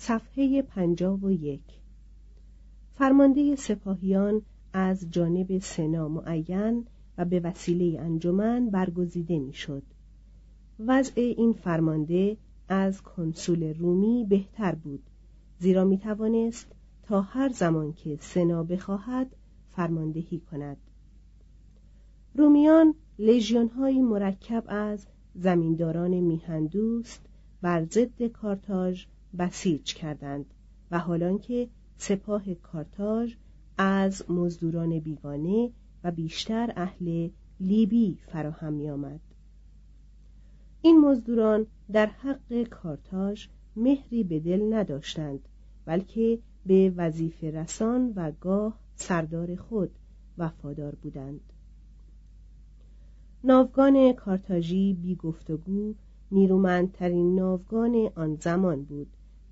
صفحه پنجاب و یک فرمانده سپاهیان از جانب سنا معین و به وسیله انجمن برگزیده می‌شد. وضع این فرمانده از کنسول رومی بهتر بود زیرا می توانست تا هر زمان که سنا بخواهد فرماندهی کند رومیان لژیون های مرکب از زمینداران میهندوست بر ضد کارتاژ بسیج کردند و حالان که سپاه کارتاژ از مزدوران بیگانه و بیشتر اهل لیبی فراهم می آمد. این مزدوران در حق کارتاژ مهری به دل نداشتند بلکه به وظیفه رسان و گاه سردار خود وفادار بودند ناوگان کارتاژی بی گفتگو نیرومندترین ناوگان آن زمان بود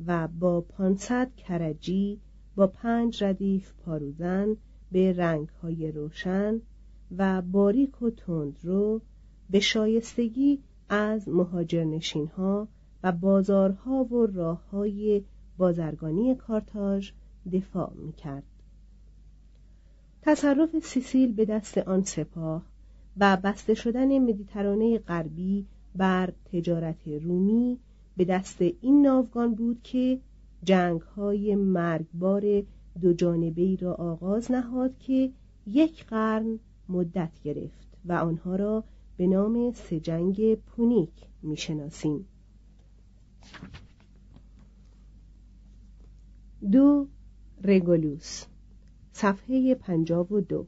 و با پانصد کرجی با پنج ردیف پاروزن به رنگهای روشن و باریک و تندرو به شایستگی از مهاجرنشین ها و بازارها و راه های بازرگانی کارتاژ دفاع می کرد. تصرف سیسیل به دست آن سپاه و بسته شدن مدیترانه غربی بر تجارت رومی به دست این ناوگان بود که جنگ های مرگبار دو جانبه را آغاز نهاد که یک قرن مدت گرفت و آنها را به نام سجنگ پونیک می‌شناسیم. دو رگولوس صفحه پنجاب و دو.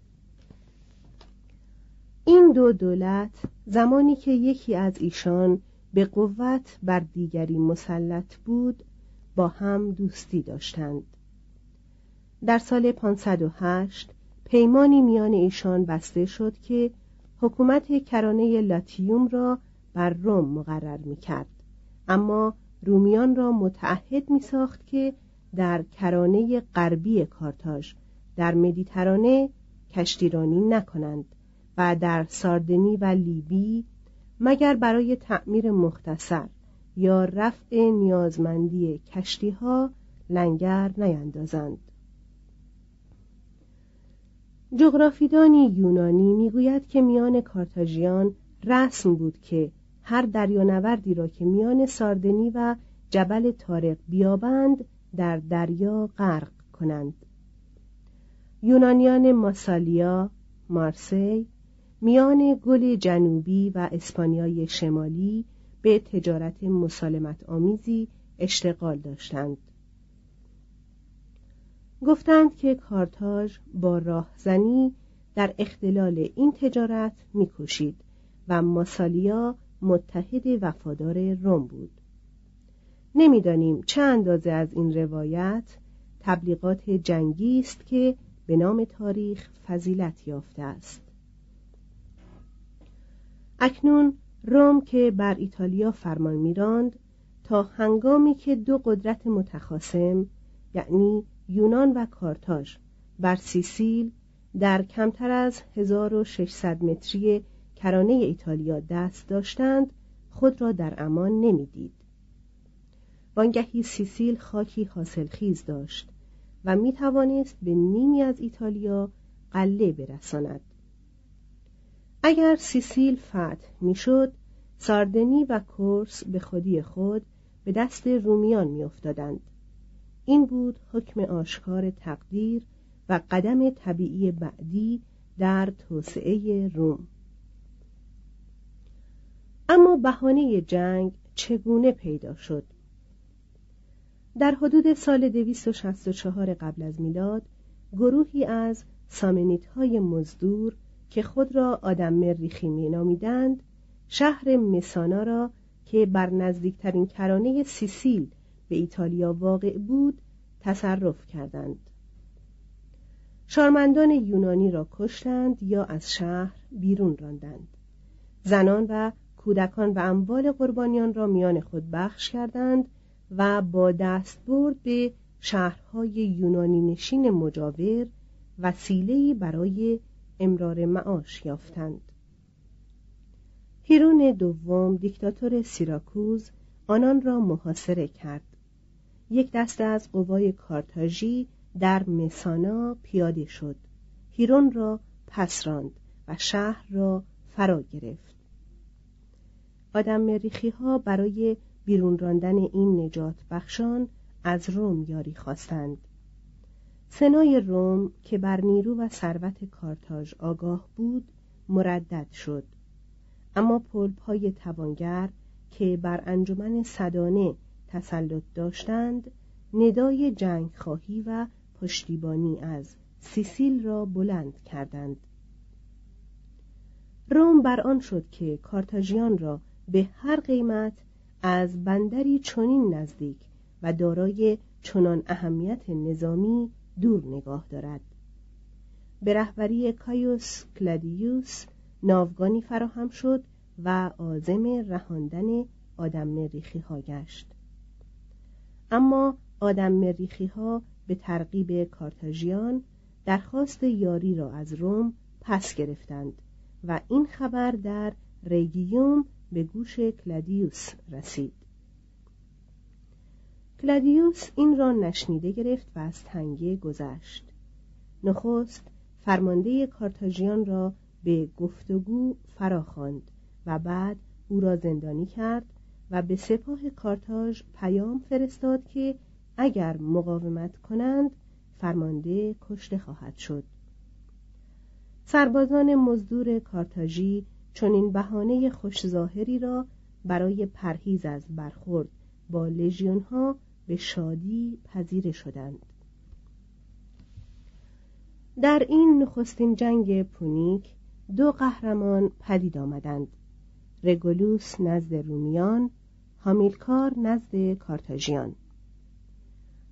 این دو دولت زمانی که یکی از ایشان به قوت بر دیگری مسلط بود با هم دوستی داشتند در سال 508 پیمانی میان ایشان بسته شد که حکومت کرانه لاتیوم را بر روم مقرر می کرد. اما رومیان را متعهد می ساخت که در کرانه غربی کارتاژ در مدیترانه کشتیرانی نکنند و در ساردنی و لیبی مگر برای تعمیر مختصر یا رفع نیازمندی کشتی ها لنگر نیندازند؟ جغرافیدانی یونانی می‌گوید که میان کارتاژیان رسم بود که هر دریانوردی را که میان ساردنی و جبل تارق بیابند در دریا غرق کنند. یونانیان ماسالیا مارسی میان گل جنوبی و اسپانیای شمالی به تجارت مسالمت آمیزی اشتغال داشتند. گفتند که کارتاژ با راهزنی در اختلال این تجارت میکوشید و ماسالیا متحد وفادار روم بود. نمی‌دانیم چه اندازه از این روایت تبلیغات جنگی است که به نام تاریخ فضیلت یافته است. اکنون روم که بر ایتالیا فرمان میراند تا هنگامی که دو قدرت متخاسم یعنی یونان و کارتاژ بر سیسیل در کمتر از 1600 متری کرانه ایتالیا دست داشتند خود را در امان نمی‌دید. وانگهی سیسیل خاکی حاصلخیز داشت و می توانست به نیمی از ایتالیا قله برساند. اگر سیسیل فتح می‌شد ساردنی و کورس به خودی خود به دست رومیان میافتادند. این بود حکم آشکار تقدیر و قدم طبیعی بعدی در توسعه روم. اما بهانه جنگ چگونه پیدا شد؟ در حدود سال 264 قبل از میلاد گروهی از سامنیت های مزدور که خود را آدم مریخی می نامیدند شهر مسانا را که بر نزدیکترین کرانه سیسیل به ایتالیا واقع بود تصرف کردند. شارمندان یونانی را کشتند یا از شهر بیرون راندند. زنان و کودکان و اموال قربانیان را میان خود بخش کردند و با دستبرد به شهرهای یونانی نشین مجاور وسیله‌ای برای امرار معاش یافتند. هیرون دوم دیکتاتور سیراکوز آنان را محاصره کرد. یک دسته از قوای کارتاژی در مسانا پیاده شد. هیرون را پس راند و شهر را فرا گرفت. آدم مریخی ها برای بیرون راندن این نجات بخشان از روم یاری خواستند. سنای روم که بر نیرو و ثروت کارتاژ آگاه بود مردد شد. اما پلپ های توانگر که بر انجمن صدانه تسلط داشتند ندای جنگ خواهی و پشتیبانی از سیسیل را بلند کردند. روم بر آن شد که کارتاژیان را به هر قیمت از بندری چنین نزدیک و دارای چنان اهمیت نظامی دور نگاه دارد. به رهبری کایوس کلادیوس ناوگانی فراهم شد و عازم رهاندن آدم مریخی ها گشت. اما آدم مریخی ها به ترغیب کارتاژیان درخواست یاری را از روم پس گرفتند و این خبر در ریگیوم به گوش کلادیوس رسید. کلادیوس این را نشنیده گرفت و از تنگه گذشت. نخست فرمانده کارتاژیان را به گفتگو فراخواند و بعد او را زندانی کرد و به سپاه کارتاژ پیام فرستاد که اگر مقاومت کنند فرمانده کشته خواهد شد. سربازان مزدور کارتاژی چون این بهانه خوشظاهری را برای پرهیز از برخورد با لژیون ها به شادی پذیره شدند. در این نخستین جنگ پونیک دو قهرمان پدید آمدند. رگولوس نزد رومیان هامیلکار نزد کارتاژیان.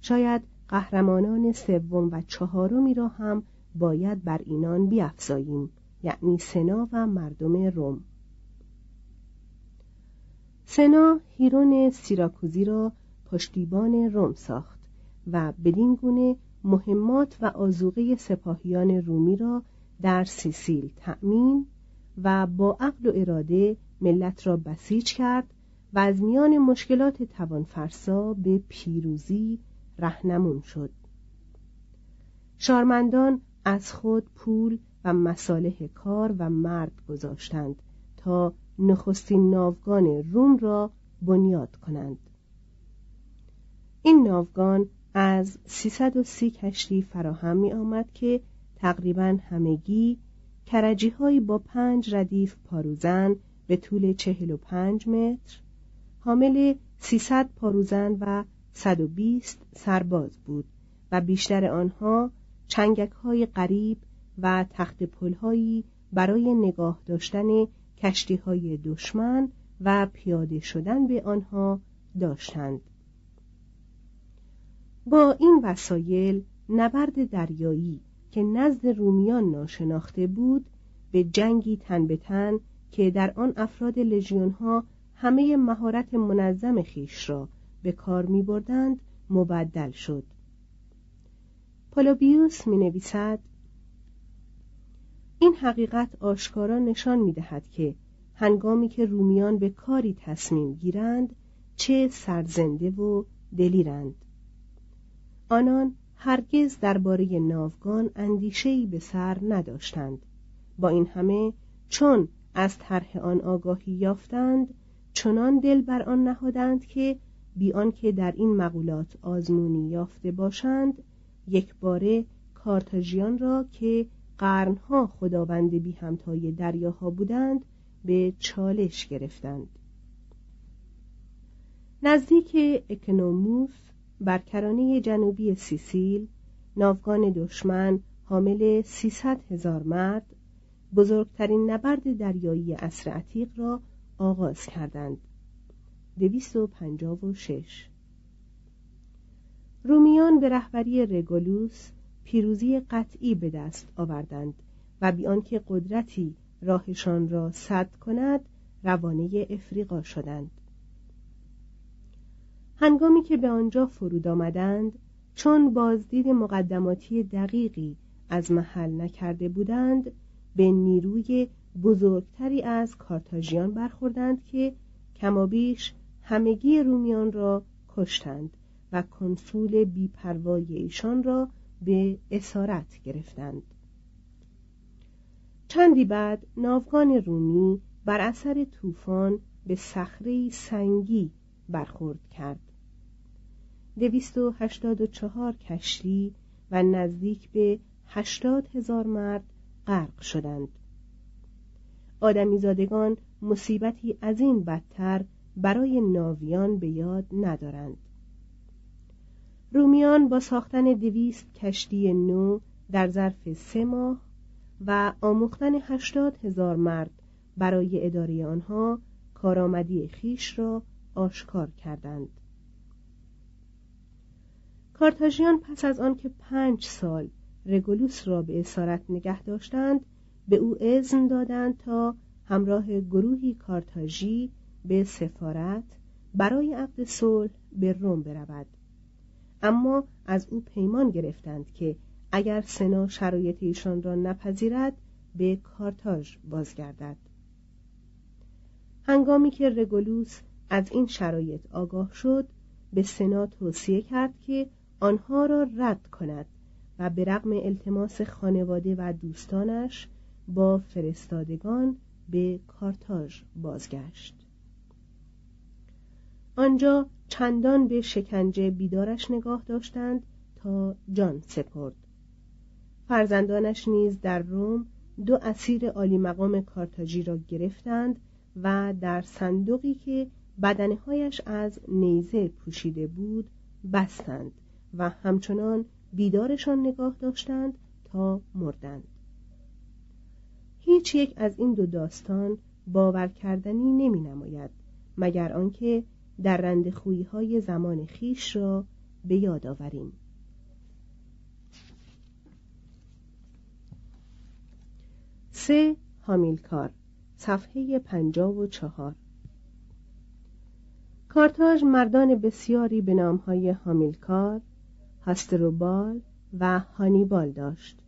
شاید قهرمانان سوم و چهارمی را هم باید بر اینان بیافزاییم یعنی سنا و مردم روم. سنا هیرون سیراکوزی را پشتیبان روم ساخت و بدین گونه مهمات و آزوقه سپاهیان رومی را در سیسیل تأمین و با عقل و اراده ملت را بسیج کرد و از میان مشکلات توانفرسا به پیروزی رهنمون شد. شارمندان از خود پول و مصالح کار و مرد گذاشتند تا نخستین ناوگان روم را بنیاد کنند. این ناوگان از 330 کشتی فراهم می آمد که تقریبا همگی کرجی هایی با پنج ردیف پاروزن به طول 45 متر حامل 300 پاروزن و 120 سرباز بود و بیشتر آنها چنگک های قریب و تخت پلهایی برای نگاه داشتن کشتی های دشمن و پیاده شدن به آنها داشتند. با این وسایل نبرد دریایی که نزد رومیان ناشناخته بود به جنگی تن به تن که در آن افراد لژیون ها همه مهارت منظم خیش را به کار می بردند مبدل شد. پولوبیوس می نویسد این حقیقت آشکارا نشان می دهد که هنگامی که رومیان به کاری تصمیم گیرند چه سرزنده و دلیرند. آنان هرگز درباره ناوگان اندیشهای به سر نداشتند. با این همه چون از طرح آن آگاهی یافتند چنان دل بر آن نهادند که بی آنکه در این مقولات آزمونی یافته باشند یک باره کارتاژیان را که قرنها خداوند بی همتای دریاها بودند به چالش گرفتند. نزدیک اکنوموس بر کرانه جنوبی سیسیل ناوگان دشمن حامل 300 هزار مرد بزرگترین نبرد دریایی اصر عتیق را آغاز کردند. 256 رومیان به رهبری رگولوس پیروزی قطعی به دست آوردند و بیان که قدرتی راهشان را سد کند روانه افریقا شدند. هنگامی که به آنجا فرود آمدند چون بازدید مقدماتی دقیقی از محل نکرده بودند به نیروی بزرگتری از کارتاژیان برخوردند که کمابیش همگی رومیان را کشتند و کنسول بیپروای ایشان را به اسارت گرفتند. چندی بعد ناوگان رومی بر اثر طوفان به صخره سنگی برخورد کرد. دویست و هشتاد و چهار کشتی و نزدیک به هشتاد هزار مرد غرق شدند. آدمیزادگان مصیبتی از این بدتر برای ناویان به یاد ندارند. رومیان با ساختن دویست کشتی نو در ظرف سه ماه و آموختن هشتاد هزار مرد برای اداره آنها کارآمدی خیش را آشکار کردند. کارتاژیان پس از آنکه پنج سال رگولوس را به اسارت نگه داشتند به او اذن دادند تا همراه گروهی کارتاژی به سفارت برای عقد صلح به روم برود. اما از او پیمان گرفتند که اگر سنا شرایط ایشان را نپذیرد به کارتاژ بازگردد. هنگامی که رگولوس از این شرایط آگاه شد به سنا توصیه کرد که آنها را رد کند و به رغم التماس خانواده و دوستانش با فرستادگان به کارتاژ بازگشت. آنجا چندان به شکنجه بیدارش نگاه داشتند تا جان سپرد. فرزندانش نیز در روم دو اسیر عالی مقام کارتاژی را گرفتند و در صندوقی که بدنهایش از نیزه پوشیده بود بستند و همچنان بیدارشان نگاه داشتند تا مردند. هیچ یک از این دو داستان باور کردنی نمی نماید مگر آنکه در رند های زمان خیش را به یاد آوریم. سه هامیلکار صفحه پنجا و چهار. کارتاژ مردان بسیاری به نامهای هامیلکار هاستروبال و هانیبال داشت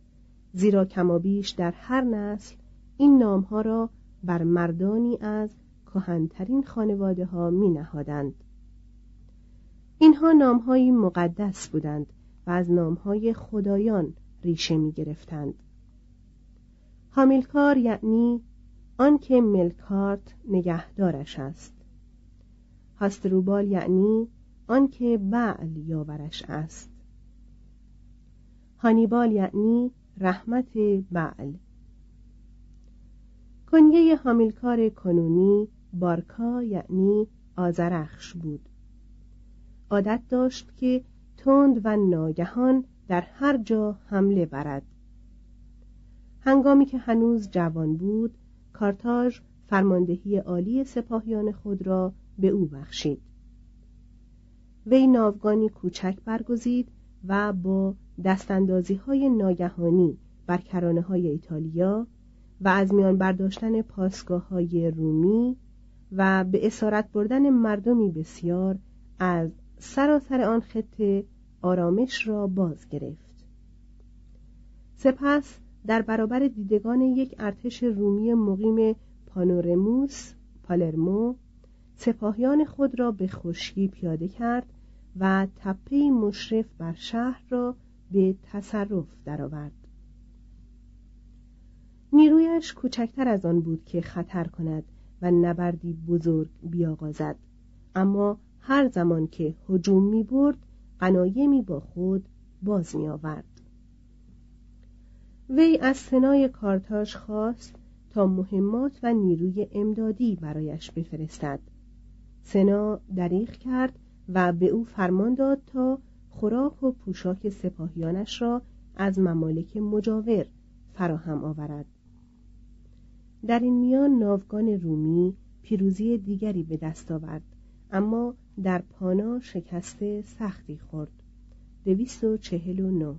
زیرا کمابیش در هر نسل این نامها را بر مردانی از کهنترین خانواده ها می نهادند. اینها نامهایی مقدس بودند و از نامهای خدایان ریشه می گرفتند. حامیلکار یعنی آنکه ملکارت نگهدارش است هاستروبال یعنی آنکه بعل یاورش است. هانیبال یعنی رحمت بعل. کنیه حامیلکار کنونی بارکا یعنی آزرخش بود. عادت داشت که تند و ناگهان در هر جا حمله برد. هنگامی که هنوز جوان بود کارتاژ فرماندهی عالی سپاهیان خود را به او بخشید. وی ناوگانی کوچک برگزید و با دستاندازی های ناگهانی بر کرانه های ایتالیا و از میان برداشتن پاسگاه های رومی و به اسارت بردن مردمی بسیار از سراسر آن خطه آرامش را باز گرفت. سپس در برابر دیدگان یک ارتش رومی مقیم پانورموس پالرمو سپاهیان خود را به خشکی پیاده کرد و تپه مشرف بر شهر را به تصرف درآورد. نیرویش کوچکتر از آن بود که خطر کند و نبردی بزرگ بیاغازد اما هر زمان که هجوم می برد قنایمی با خود باز می آورد. وی از سنای کارتاش خواست تا مهمات و نیروی امدادی برایش بفرستد سنا دریغ کرد و به او فرمان داد تا خوراک و پوشاک سپاهیانش را از ممالک مجاور فراهم آورد. در این میان ناوگان رومی پیروزی دیگری به دست آورد اما در پانا شکسته سختی خورد. دویست و چهل و نو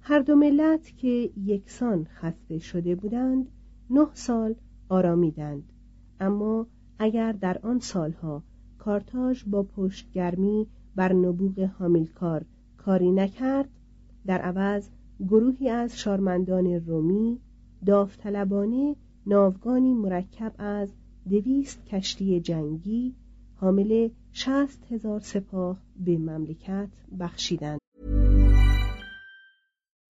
هر دو ملت که یکسان خسته شده بودند نه سال آرامیدند اما اگر در آن سالها کارتاژ با پشتگرمی بر نبوغ حامیلکار کاری نکرد در عوض گروهی از شارمندان رومی داوطلبانه ناوگانی مرکب از دویست کشتی جنگی حامل شست هزار سپاه به مملکت بخشیدند.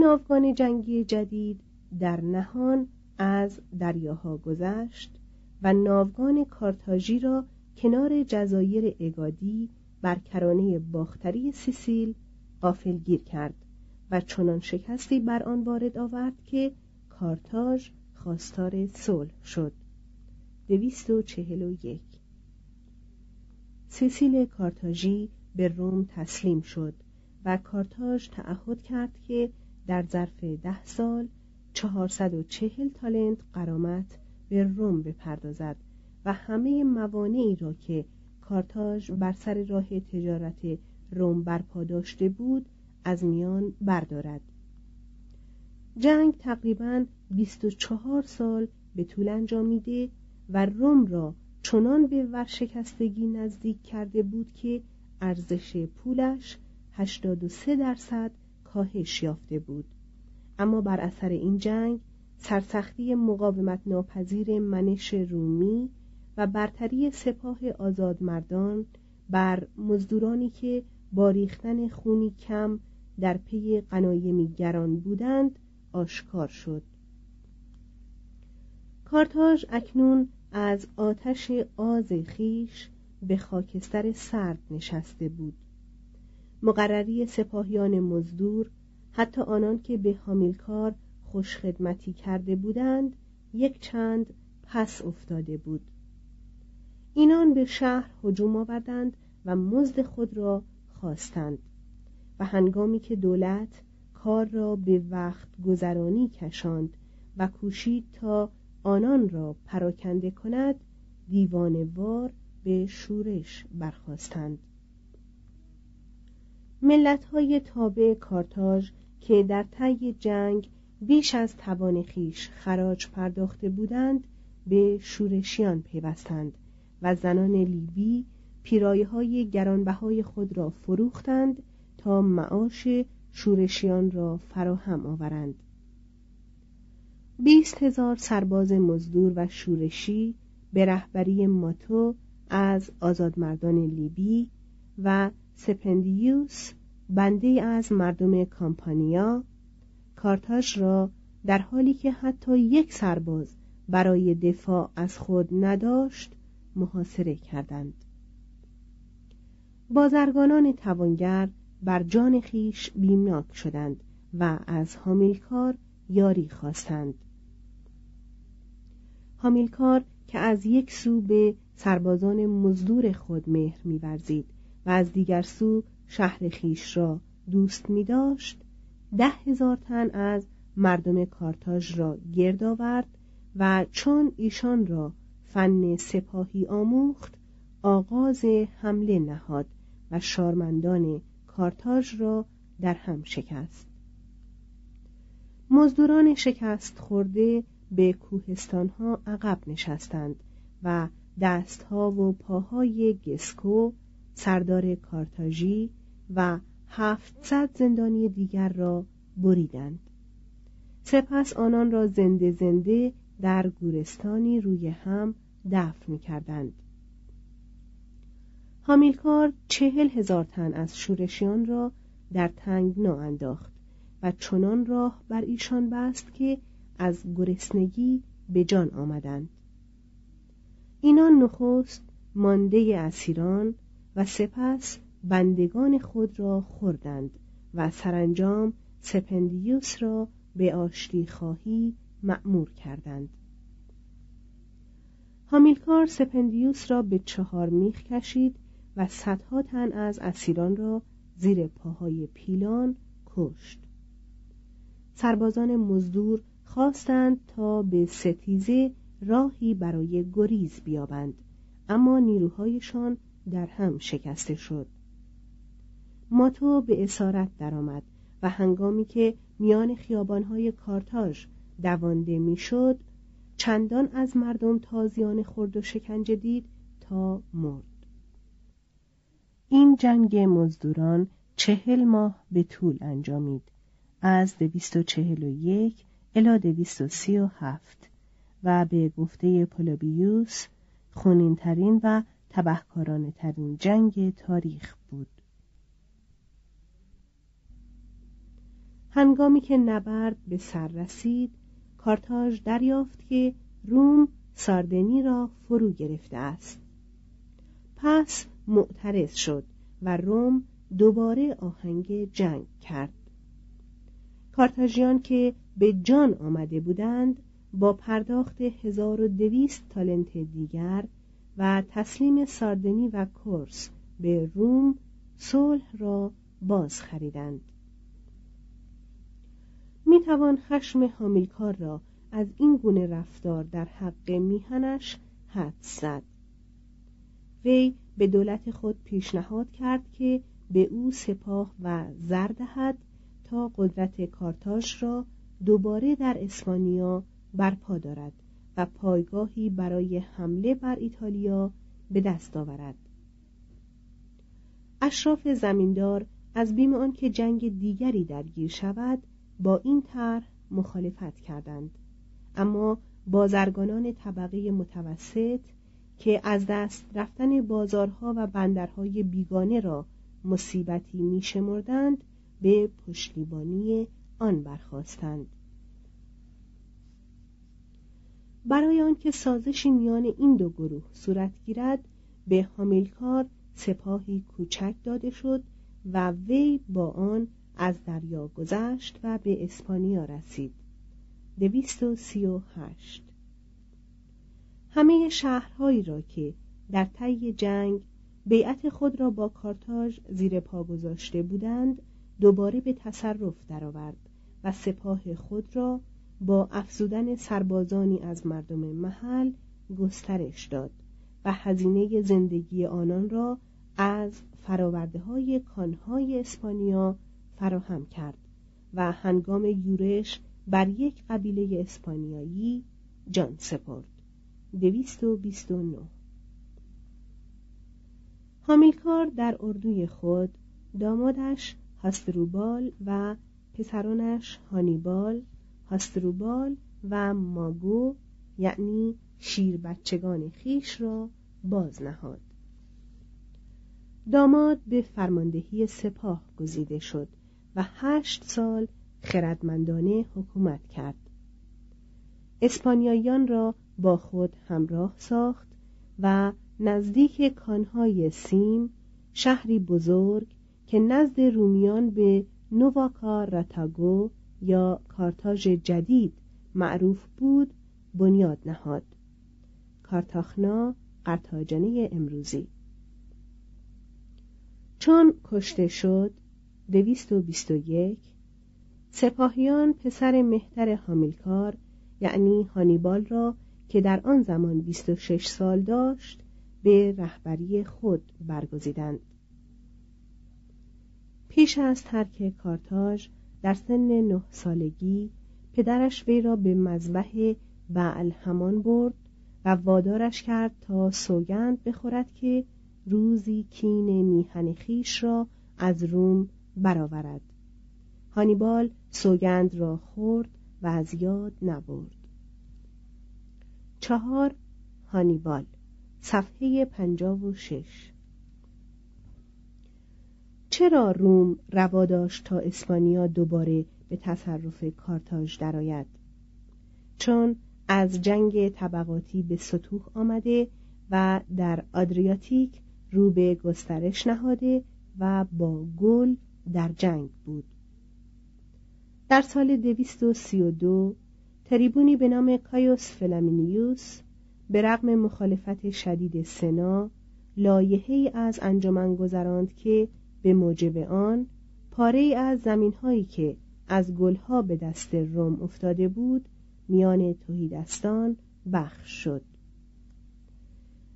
ناوگان جنگی جدید در نهان از دریاها گذشت و ناوگان کارتاژی را کنار جزایر اگادی بر کرانه باختری سیسیل گیر کرد و چنان شکستی بر آن وارد آورد که کارتاژ خواستار صلح شد. دویست و چهل و یک. سیسیل کارتاژی به روم تسلیم شد و کارتاژ تعهد کرد که در ظرف ده سال چهارصد و چهل تالنت قرامت به روم بپردازد و همه موانعی را که کارتاژ بر سر راه تجارت روم برپا داشته بود از میان بردارد. جنگ تقریبا 24 سال به طول انجامیده و روم را چنان به ورشکستگی نزدیک کرده بود که ارزش پولش 83 درصد کاهش یافته بود. اما بر اثر این جنگ سرسختی مقاومت ناپذیر منش رومی و برتری سپاه آزادمردان بر مزدورانی که با ریختن خونی کم در پی قنایمی گران بودند آشکار شد. کارتاژ اکنون از آتش آز خیش به خاکستر سرد نشسته بود. مقرری سپاهیان مزدور حتی آنان که به حامیلکار خوشخدمتی کرده بودند یک چند پس افتاده بود. اینان به شهر هجوم آوردند و مزد خود را خواستند و هنگامی که دولت کار را به وقت گذرانی کشاند و کوشید تا آنان را پراکنده کند دیوانوار به شورش برخواستند ملت های تابع کارتاژ که در طی جنگ بیش از توان خیش خراج پرداخته بودند به شورشیان پیوستند و زنان لیبی پیرایه های گرانبهای خود را فروختند تا معاش شورشیان را فراهم آورند. بیست هزار سرباز مزدور و شورشی به رهبری ماتو از آزادمردان لیبی و سپندیوس بنده از مردم کامپانیا کارتاژ را در حالی که حتی یک سرباز برای دفاع از خود نداشت محاصره کردند. بازرگانان توانگر بر جان خیش بیمناک شدند و از حامیلکار یاری خواستند. حامیلکار که از یک سو به سربازان مزدور خود مهر میورزید و از دیگر سو شهر خیش را دوست می داشت. ده هزار تن از مردم کارتاژ را گرد آورد و چون ایشان را فن سپاهی آموخت آغاز حمله نهاد و شارمندان کارتاژ را در هم شکست. مزدوران شکست خورده به کوهستانها عقب نشستند و دستها و پاهای گسکو سردار کارتاژی و هفتصد زندانی دیگر را بریدند. سپس آنان را زنده زنده در گورستانی روی هم دفن کردند حامیلکار چهل هزار تن از شورشیان را در تنگنا انداخت و چنان راه بر ایشان بست که از گرسنگی به جان آمدند. اینان نخست مانده اسیران سپس بندگان خود را خوردند و سرانجام سپندیوس را به آشتی خواهی مأمور کردند. هامیلکار سپندیوس را به چهار میخ کشید و صدها تن از اسیران را زیر پاهای پیلان کشت. سربازان مزدور خواستند تا به ستیزه راهی برای گریز بیابند اما نیروهایشان در هم شکسته شد. ماتو به اسارت درآمد و هنگامی که میان خیابانهای کارتاژ دوانده می‌شد چندان از مردم تازیان خرد و شکنجه دید تا مرد. این جنگ مزدوران چهل ماه به طول انجامید. از دویست و چهل و یک الا دویست و سی و هفت و به گفته پولوبیوس خونینترین و تبهکارانه ترین جنگ تاریخ بود. هنگامی که نبرد به سر رسید کارتاژ دریافت که روم ساردنی را فرو گرفته است. پس معترض شد و روم دوباره آهنگ جنگ کرد. کارتاژیان که به جان آمده بودند با پرداخت 1200 تالنت دیگر و تسلیم ساردنی و کورس به روم صلح را باز خریدند. می توان خشم حامیلکار را از این گونه رفتار در حق میهنش حد زد. وی به دولت خود پیشنهاد کرد که به او سپاه و زر دهد تا قدرت کارتاژ را دوباره در اسپانیا برپا دارد. و پایگاهی برای حمله بر ایتالیا به دست آورد. اشراف زمیندار از بیم آنکه جنگ دیگری درگیر شود با این طرح مخالفت کردند. اما بازرگانان طبقه متوسط که از دست رفتن بازارها و بندرهای بیگانه را مصیبتی میشمردند به پشتیبانی آن برخواستند برای آنکه سازشی میان این دو گروه صورت گیرد به حامیلکار سپاهی کوچک داده شد و وی با آن از دریا گذشت و به اسپانیا رسید. دویست و سی و هشت. همه شهرهایی را که در طی جنگ بیعت خود را با کارتاژ زیر پا گذاشته بودند دوباره به تصرف درآورد و سپاه خود را با افزودن سربازانی از مردم محل گسترش داد و هزینه زندگی آنان را از فراورده های کانهای اسپانیا فراهم کرد و هنگام یورش بر یک قبیله اسپانیایی جان سپرد. دویست و بیست و نو حامیلکار در اردوی خود دامادش هاستروبال و پسرانش هانیبال هاستروبال و ماگو یعنی شیر بچگان خیش را باز نهاد. داماد به فرماندهی سپاه گزیده شد و هشت سال خردمندانه حکومت کرد. اسپانیاییان را با خود همراه ساخت و نزدیک کانهای سیم شهری بزرگ که نزد رومیان به نوواکا رتاگو یا کارتاژ جدید معروف بود بنیاد نهاد. کارتاخنا قرتاجنه امروزی. چون کشته شد دویست و بیست و یک سپاهیان پسر مهتر حامیلکار یعنی هانیبال را که در آن زمان بیست و شش سال داشت به رهبری خود برگزیدند. پیش از ترک کارتاژ در سن نه سالگی پدرش وی را به مذبح بعل همان برد و وادارش کرد تا سوگند بخورد که روزی کین میهن خیش را از روم برآورد. هانیبال سوگند را خورد و از یاد نبرد. چهار هانیبال صفحه پنجاب و شش. چرا روم روا داشت تا اسپانیا دوباره به تصرف کارتاژ درآید؟ چون از جنگ طبقاتی به سطوح آمده و در آدریاتیک رو به گسترش نهاده و با گل در جنگ بود. در سال دویست و سی و دو تریبونی به نام کایوس فلامینیوس به رغم مخالفت شدید سنا لایحه‌ای از انجمن گذراند که به موجب آن پاره از زمینهایی که از گلها به دست روم افتاده بود میان توهیدستان بخش شد.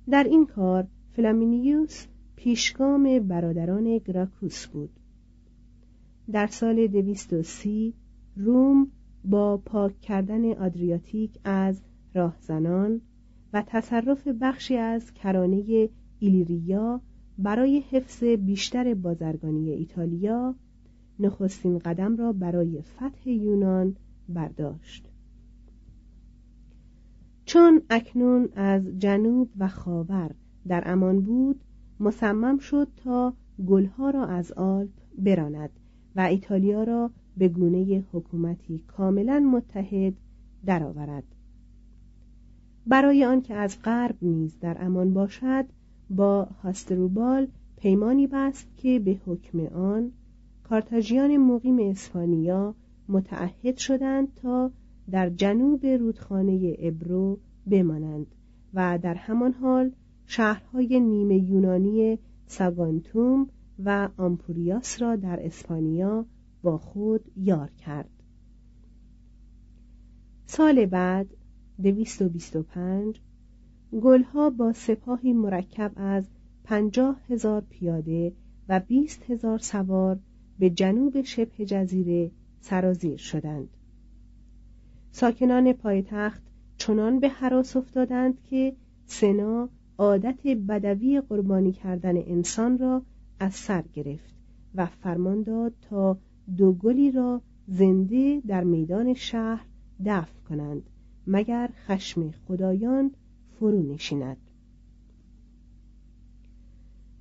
در این کار فلامینیوس پیشگام برادران گراکوس بود. در سال دویست و سی روم با پاک کردن آدریاتیک از راهزنان و تصرف بخشی از کرانه ایلیریا برای حفظ بیشتر بازرگانی ایتالیا نخستین قدم را برای فتح یونان برداشت. چون اکنون از جنوب و خاور در امان بود مصمم شد تا گلها را از آلپ براند و ایتالیا را به گونه حکومتی کاملا متحد درآورد. برای آنکه از غرب نیز در امان باشد با هاستروبال پیمانی بست که به حکم آن کارتاژیان مقیم اسپانیا متعهد شدند تا در جنوب رودخانه ابرو بمانند و در همان حال شهرهای نیمه یونانی ساگانتوم و آمپوریاس را در اسپانیا با خود یار کرد. سال بعد 225 گلها با سپاهی مرکب از پنجاه هزار پیاده و بیست هزار سوار به جنوب شبه جزیره سرازیر شدند. ساکنان پایتخت چنان به حراس افتادند که سنا عادت بدوی قربانی کردن انسان را از سر گرفت و فرمان داد تا دو گلی را زنده در میدان شهر دفن کنند مگر خشم خدایان فرو نشیند.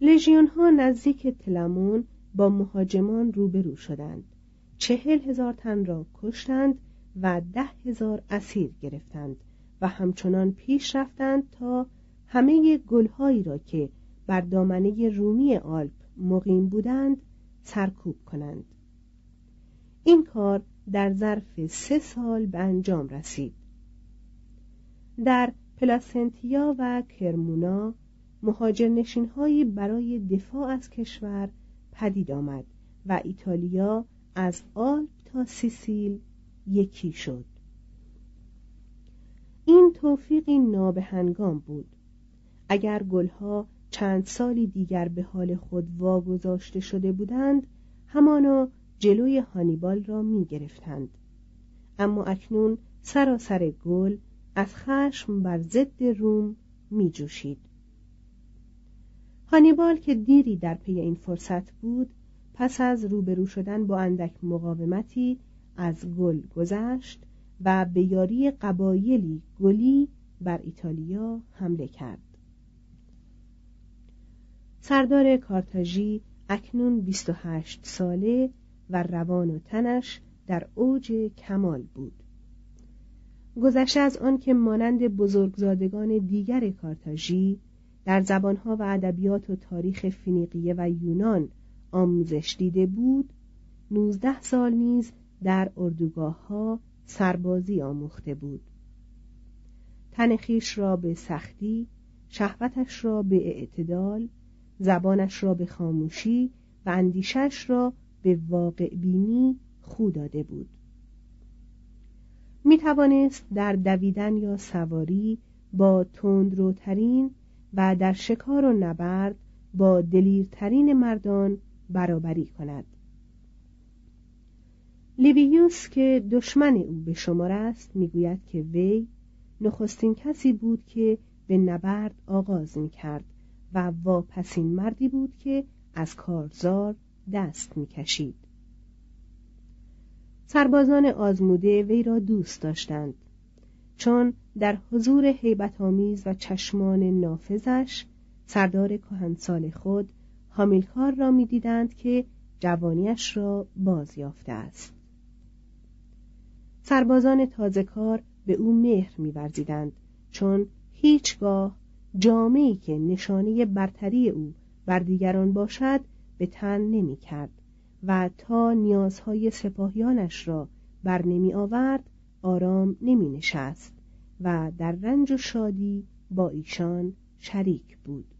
لژیون ها نزدیک تلمون با مهاجمان روبرو شدند. چهل هزار تن را کشتند و ده هزار اسیر گرفتند و همچنان پیش رفتند تا همه گلهایی را که بر دامنه رومی آلپ مقیم بودند سرکوب کنند. این کار در ظرف سه سال به انجام رسید. در پلاسنتیا و کرمونا مهاجرنشینهایی برای دفاع از کشور پدید آمد و ایتالیا از آلپ تا سیسیل یکی شد این توفیقی نابهنگام بود اگر گلها چند سالی دیگر به حال خود واگذاشته شده بودند همانا جلوی هانیبال را می گرفتند. اما اکنون سراسر گل از خشم بر ضد روم می جوشید. هانیبال که دیری در پی این فرصت بود پس از روبرو شدن با اندک مقاومتی از گل گذشت و به یاری قبایلی گلی بر ایتالیا حمله کرد سردار کارتاژی اکنون 28 ساله و روان و تنش در اوج کمال بود گذشته از آن که مانند بزرگزادگان دیگر کارتاژی در زبانها و ادبیات و تاریخ فینیقیه و یونان آموزش دیده بود نوزده سال نیز در اردوگاه ها سربازی آموخته بود. تن را به سختی شهوتش را به اعتدال زبانش را به خاموشی و اندیشش را به واقع بینی خو داده بود. می توانست در دویدن یا سواری با تندروترین و در شکار و نبرد با دلیرترین مردان برابری کند. لیویوس که دشمن او به شمار است می‌گوید که وی نخستین کسی بود که به نبرد آغاز می کرد و واپسین مردی بود که از کارزار دست می‌کشید. سربازان آزموده وی را دوست داشتند. چون در حضور حیبت آمیز و چشمان نافذش سردار کهنسال خود حامیلکار را می‌دیدند که جوانیش را باز یافته است. سربازان تازه کار به او مهر میورزیدند چون هیچگاه جامعی که نشانه برتری او بر دیگران باشد به تن نمی کرد و تا نیازهای سپاهیانش را بر نمی آورد آرام نمی نشست و در رنج و شادی با ایشان شریک بود.